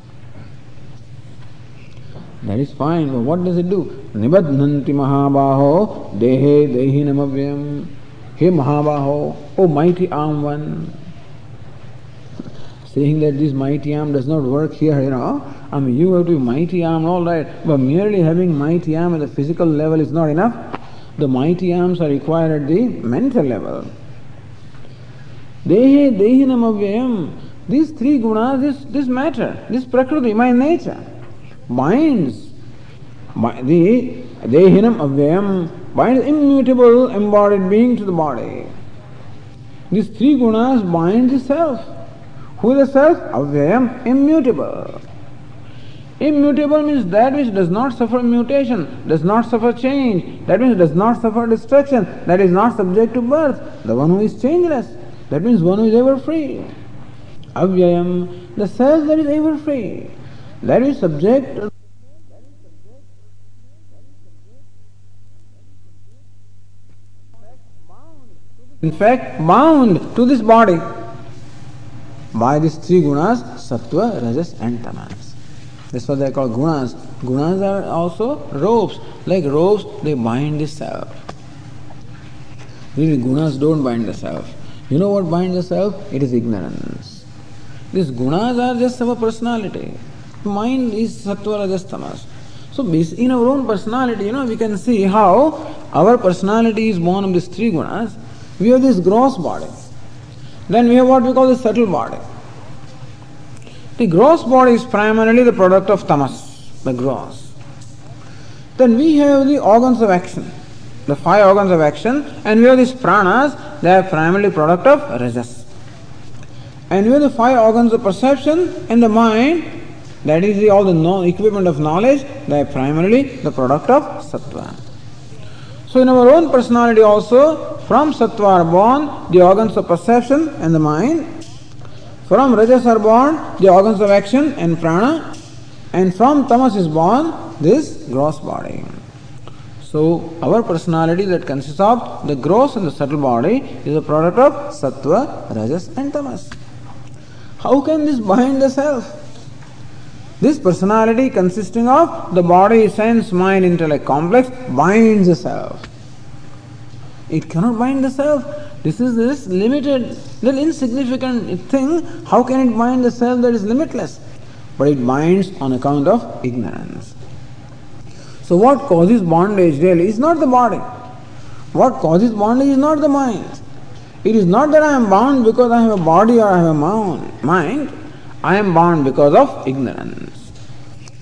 That is fine, but what does it do? Nibadnanti Mahabaho Dehe Dehi Namavyam. Hey Mahabaho, oh mighty arm one saying that this mighty arm does not work here, you know. I mean, you have to be mighty arm, all right, but merely having mighty arm at the physical level is not enough. The mighty arms are required at the mental level. Dehe dehinam avyayam. These three gunas, this, this matter, this prakriti, my nature, binds the dehinam avyayam, binds immutable embodied being to the body. These three gunas bind the self. Who is the self? Avyayam, immutable. Immutable means that which does not suffer mutation, does not suffer change, that means does not suffer destruction, that is not subject to birth, the one who is changeless, that means one who is ever free. Avyayam, the self that is ever free, that is subject in fact bound to this body by these three gunas, sattva, rajas, and tamas. That's what they call gunas. Gunas are also ropes. Like ropes, they bind the self. Really, gunas don't bind the self. You know what binds the self? It is ignorance. These gunas are just our personality. Mind is sattva, rajas, tamas. So, in our own personality, you know, we can see how our personality is born of these three gunas. We have this gross body. Then we have what we call the subtle body. The gross body is primarily the product of tamas, the gross. Then we have the organs of action. the five organs of action, and we have these pranas, they are primarily product of rajas. And we have the five organs of perception and the mind, that is all the know, equipment of knowledge, they are primarily the product of sattva. So in our own personality also, from sattva are born the organs of perception and the mind. From rajas are born the organs of action and prana. And from tamas is born this gross body. So our personality that consists of the gross and the subtle body is a product of sattva, rajas and tamas. How can this bind the self? This personality consisting of the body, sense, mind, intellect complex binds the self. It cannot bind the self. This is this limited, little insignificant thing. How can it bind the self that is limitless? But it binds on account of ignorance. So, what causes bondage really is not the body. What causes bondage is not the mind. It is not that I am bound because I have a body or I have a mind. I am bound because of ignorance.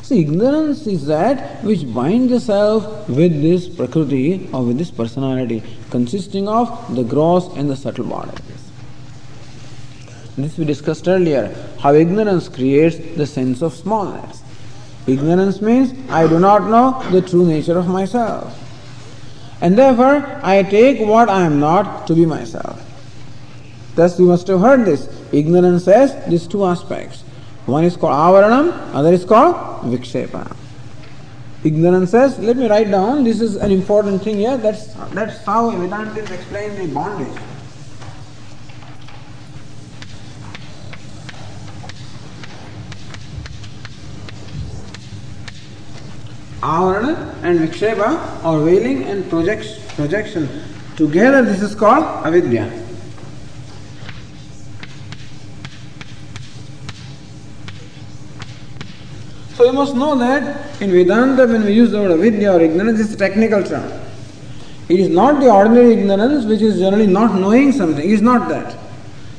See, ignorance is that which binds the self with this prakriti or with this personality, consisting of the gross and the subtle bodies. This we discussed earlier, how ignorance creates the sense of smallness. Ignorance means I do not know the true nature of myself. And therefore, I take what I am not to be myself. Thus, you must have heard this. Ignorance has these two aspects. One is called avaranam, other is called vikshepa. Ignorance says, let me write down, this is an important thing here, that's, that's how Vedantis explain the bondage. Avarana and Vikshepa or veiling and projection. Together this is called avidya. So you must know that in Vedanta, when we use the word avidya or ignorance, it's a technical term. It is not the ordinary ignorance which is generally not knowing something. It is not that.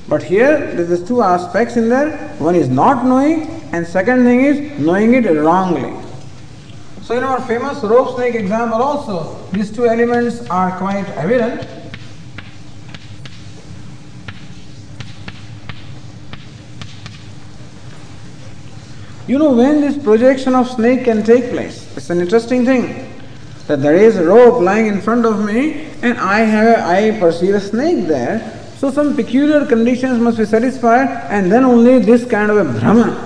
But here there is two aspects in there. One is not knowing, and second thing is knowing it wrongly. So in our famous rope snake example also, these two elements are quite evident. You know when this projection of snake can take place? It's an interesting thing. That there is a rope lying in front of me and I have I perceive a snake there. So some peculiar conditions must be satisfied and then only this kind of a bhrama.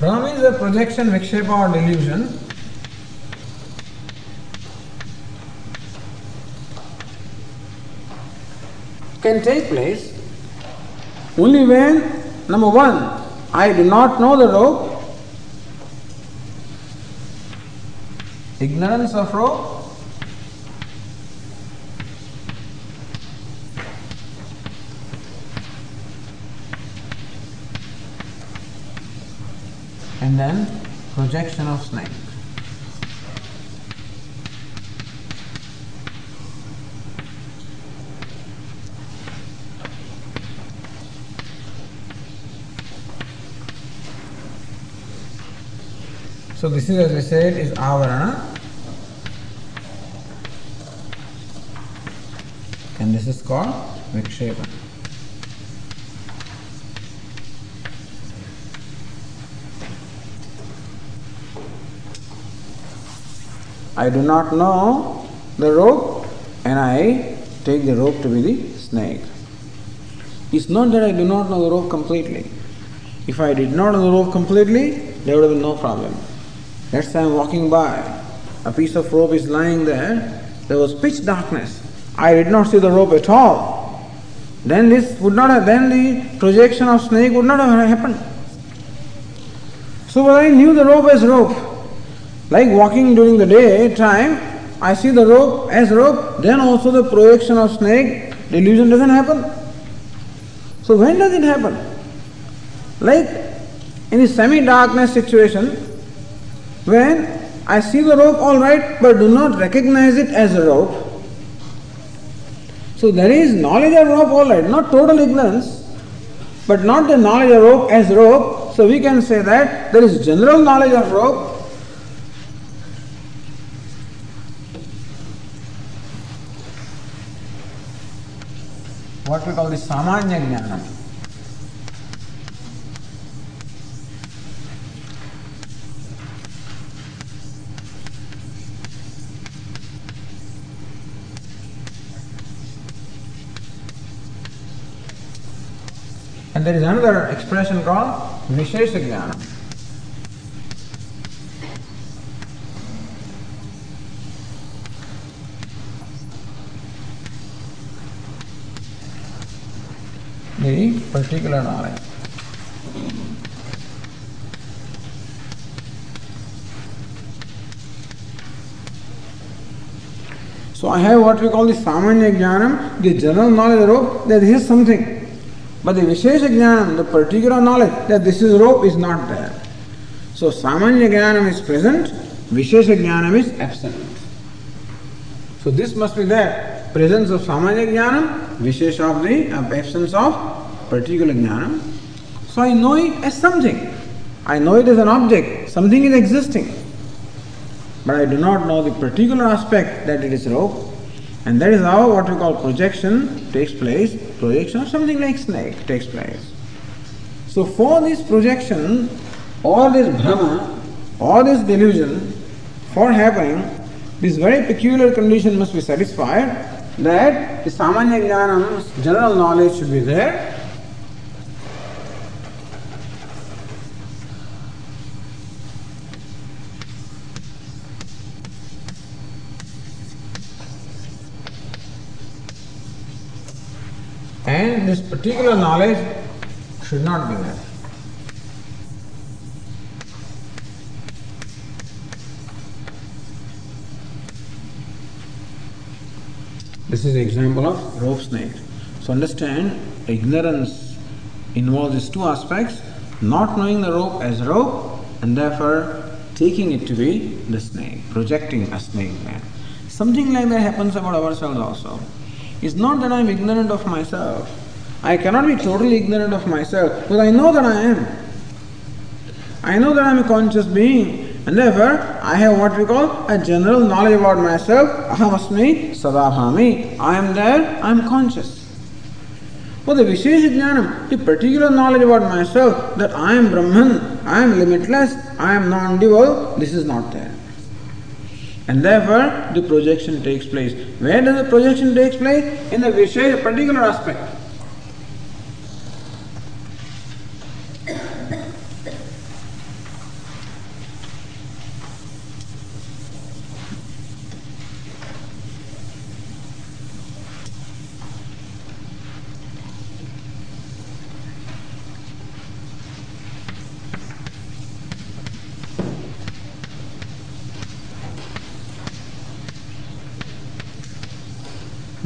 bhrama is a projection, vikshepa or delusion. Can take place only when, number one, I do not know the rope, ignorance of rope, and then projection of snake. So this is as we said is avarana. And this is called vikshepa. I do not know the rope and I take the rope to be the snake. It's not that I do not know the rope completely. If I did not know the rope completely, there would have been no problem. Let's say I'm walking by, a piece of rope is lying there, there was pitch darkness. I did not see the rope at all. Then this would not have, then the projection of snake would not have happened. So I knew the rope as rope. Like walking during the day time, I see the rope as rope, then also the projection of snake, delusion doesn't happen. So when does it happen? Like in the semi-darkness situation, when I see the rope all right but do not recognize it as a rope. So there is knowledge of rope all right, not total ignorance, but not the knowledge of rope as rope. So we can say that there is general knowledge of rope. What we call the samanya jnanam. And there is another expression called Vishesha. The particular knowledge. So I have what we call the Samanya Jnanam, the general knowledge that this is something. But the Vishesha Jnanam, the particular knowledge that this is rope is not there. So Samanya Jnanam is present, Vishesha Jnanam is absent. So this must be there. Presence of Samanya Jnanam, Vishesha of the absence of particular Jnanam. So I know it as something. I know it as an object. Something is existing. But I do not know the particular aspect that it is rope. And that is how what we call projection takes place. Projection of something like snake takes place. So for this projection, all this bhrama all this delusion, for happening, this very peculiar condition must be satisfied that the samanya jnanam, general knowledge should be there. And this particular knowledge should not be there. This is the example of rope snake. So understand, ignorance involves these two aspects, not knowing the rope as rope and therefore taking it to be the snake, projecting a snake there. Something like that happens about ourselves also. It's not that I am ignorant of myself. I cannot be totally ignorant of myself, but I know that I am. I know that I am a conscious being, and therefore I have what we call a general knowledge about myself. Ahamasmi sadabhami. I am there, I am conscious. For the Vishesha Jnanam, the particular knowledge about myself that I am Brahman, I am limitless, I am non dual, this is not there. And therefore the projection takes place. Where does the projection take place? In the Vishesha particular aspect.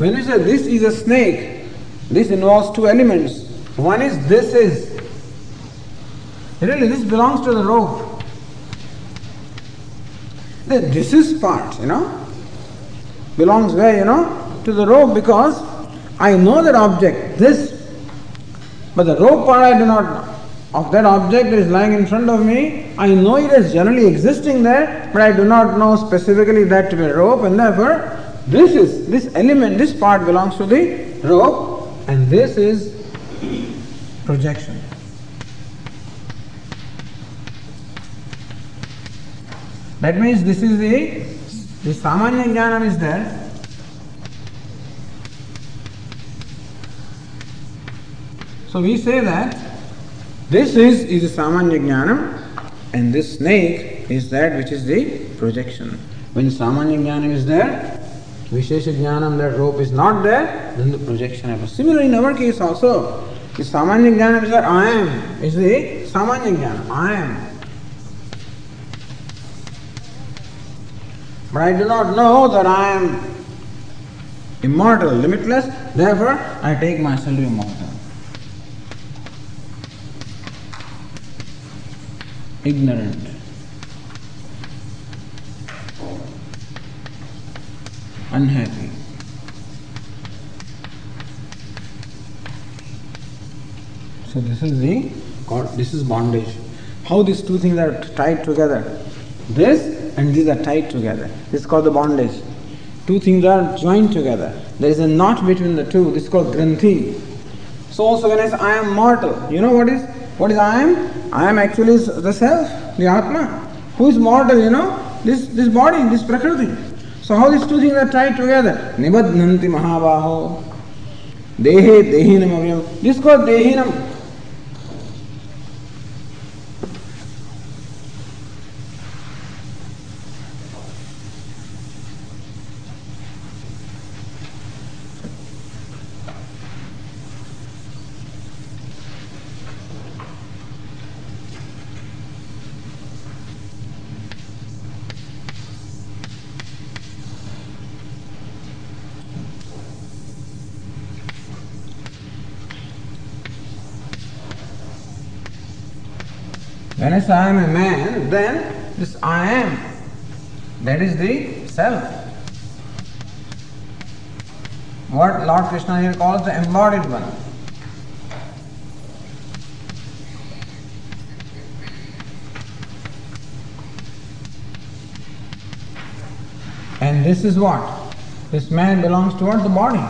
When we say this is a snake, this involves two elements. One is this is. Really, this belongs to the rope. The this is part, you know, belongs where, you know, to the rope because I know that object, this, but the rope part I do not know. Of that object is lying in front of me, I know it is generally existing there, but I do not know specifically that to be a rope, and therefore this is this element, this part belongs to the rope, and this is projection. That means this is the the samanya jnanam is there. So we say that this is is the samanya jnanam, and this snake is that which is the projection. When samanya jnanam is there, विशेष ज्ञानम that rope is not there then the projection happens similar in our case also कि सामान्य ज्ञान is I am is the सामान्य ज्ञान I am but I do not know that I am immortal limitless therefore I take myself immortal ignorant. Unhappy. So this is the this is bondage. how these two things are tied together. This and these are tied together. This is called the bondage. Two things are joined together. There is a knot between the two. This is called granthi. So also when I say I am mortal, you know what is what is I am? I am actually the self, the Atma. Who is mortal, you know? This this body, this prakriti. So how these two things are tied together? Nibadnanti mahabaho. Dehe dehinam avyam. This is called dehinam. When I am a man, then this I am, that is the self. What Lord Krishna here calls the embodied one. And this is what? This man belongs towards the body.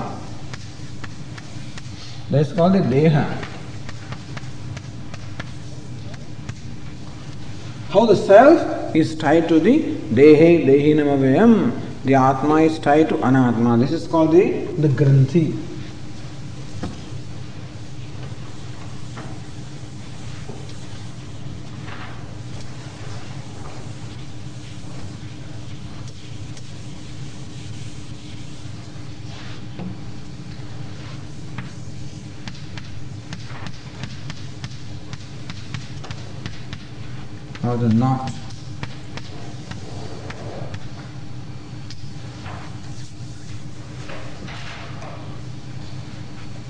That's called the Deha. How the self is tied to the Dehe, Dehinamavayam. The Atma is tied to Anatma. This is called the, the Granthi. Or the knot.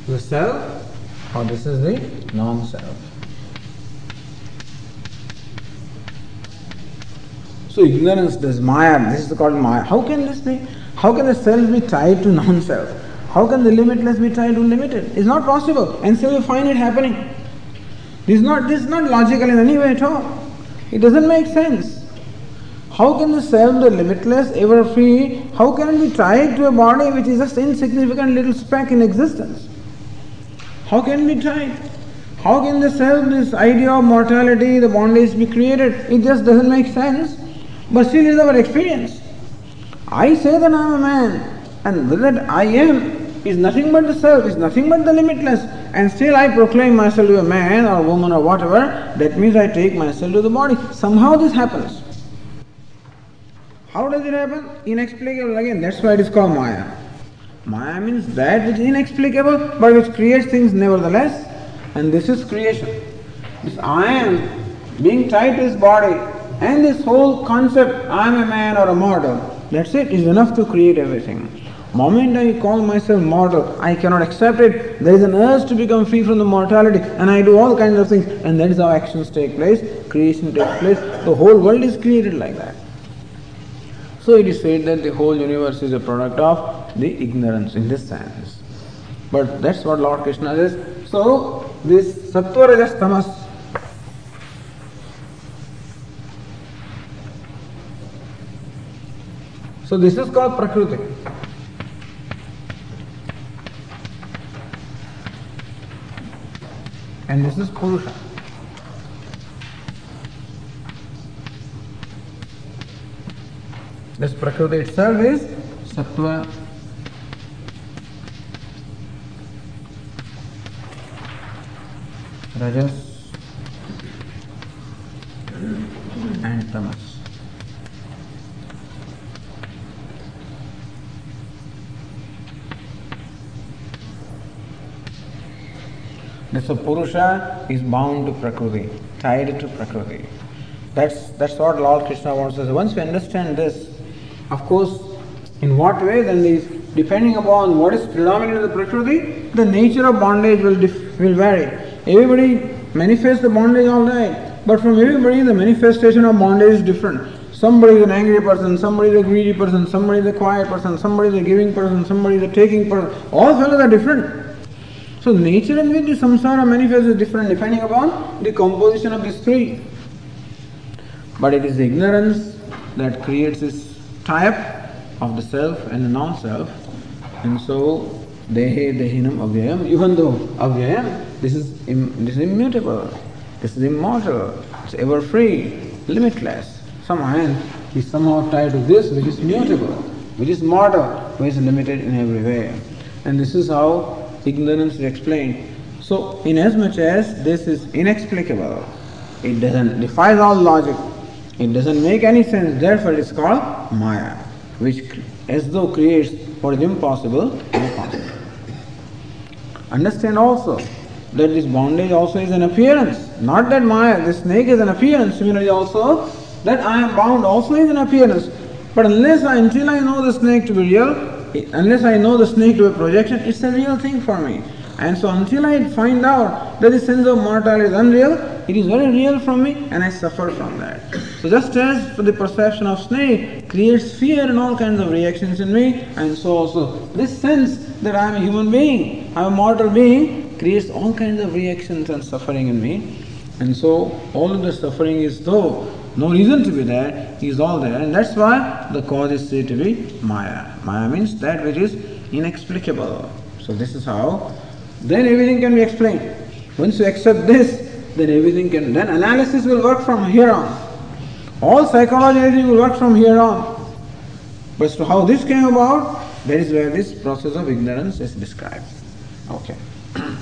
The self, or oh, this is the non-self. So ignorance, this Maya, this is called Maya. How can this be? How can the self be tied to non-self? How can the limitless be tied to limited? It's not possible. And so we find it happening. This is not this is not logical in any way at all. It doesn't make sense. How can the self, the limitless, ever free, how can it be tied to a body which is just insignificant little speck in existence? How can it be tied? How can the self, this idea of mortality, the bondage be created? It just doesn't make sense. But still is our experience. I say that I am a man, and that I am is nothing but the self, is nothing but the limitless, and still I proclaim myself to a man or a woman or whatever, that means I take myself to the body. Somehow this happens. How does it happen? Inexplicable again, that's why it is called Maya. Maya means that which is inexplicable but which creates things nevertheless, and this is creation. This I am being tied to this body and this whole concept, I am a man or a mortal, that's it, is enough to create everything. Moment I call myself mortal, I cannot accept it. There is an urge to become free from the mortality, and I do all kinds of things, and that is how actions take place, creation takes place. The whole world is created like that. So it is said that the whole universe is a product of the ignorance in this sense. But that's what Lord Krishna says. So this sattva rajas tamas So this is called Prakriti. And this is Purusha. This Prakriti itself is Sattva. Rajas and Tamas. So Purusha is bound to Prakriti, tied to Prakriti. That's, that's what Lord Krishna wants us. Once we understand this, of course, in what way then is depending upon what is predominant in the Prakriti, the nature of bondage will, dif- will vary. Everybody manifests the bondage all day, but from everybody the manifestation of bondage is different. Somebody is an angry person, somebody is a greedy person, somebody is a quiet person, somebody is a giving person, somebody is a taking person. All fellows are different. So nature in which the samsara manifests is different depending upon the composition of these three. But it is the ignorance that creates this tie-up of the self and the non-self. And so, dehe dehinam avyayam, even though avyayam, this is, Im, this is immutable, this is immortal, it's ever free, limitless. Somehow is somehow tied to this which is mutable, which is mortal, which is limited in every way. And this is how ignorance is explained. So, inasmuch as this is inexplicable, it doesn't defies all logic, it doesn't make any sense, therefore it is called Maya, which as though creates what is impossible impossible. Understand also that this bondage also is an appearance, not that Maya, this snake is an appearance, similarly also that I am bound also is an appearance. But unless I, until I know the snake to be real, unless I know the snake to be a projection, it's a real thing for me. And so until I find out that the sense of mortality is unreal, it is very real from me and I suffer from that. So just as for the perception of snake creates fear and all kinds of reactions in me, and so also this sense that I am a human being, I am a mortal being, creates all kinds of reactions and suffering in me. And so all of the suffering is though no reason to be there, is all there, and that's why the cause is said to be Maya. Maya means that which is inexplicable. So this is how then everything can be explained. Once you accept this, then everything can then analysis will work from here on. All psychology everything will work from here on. But as to how this came about, that is where this process of ignorance is described. Okay. *clears throat*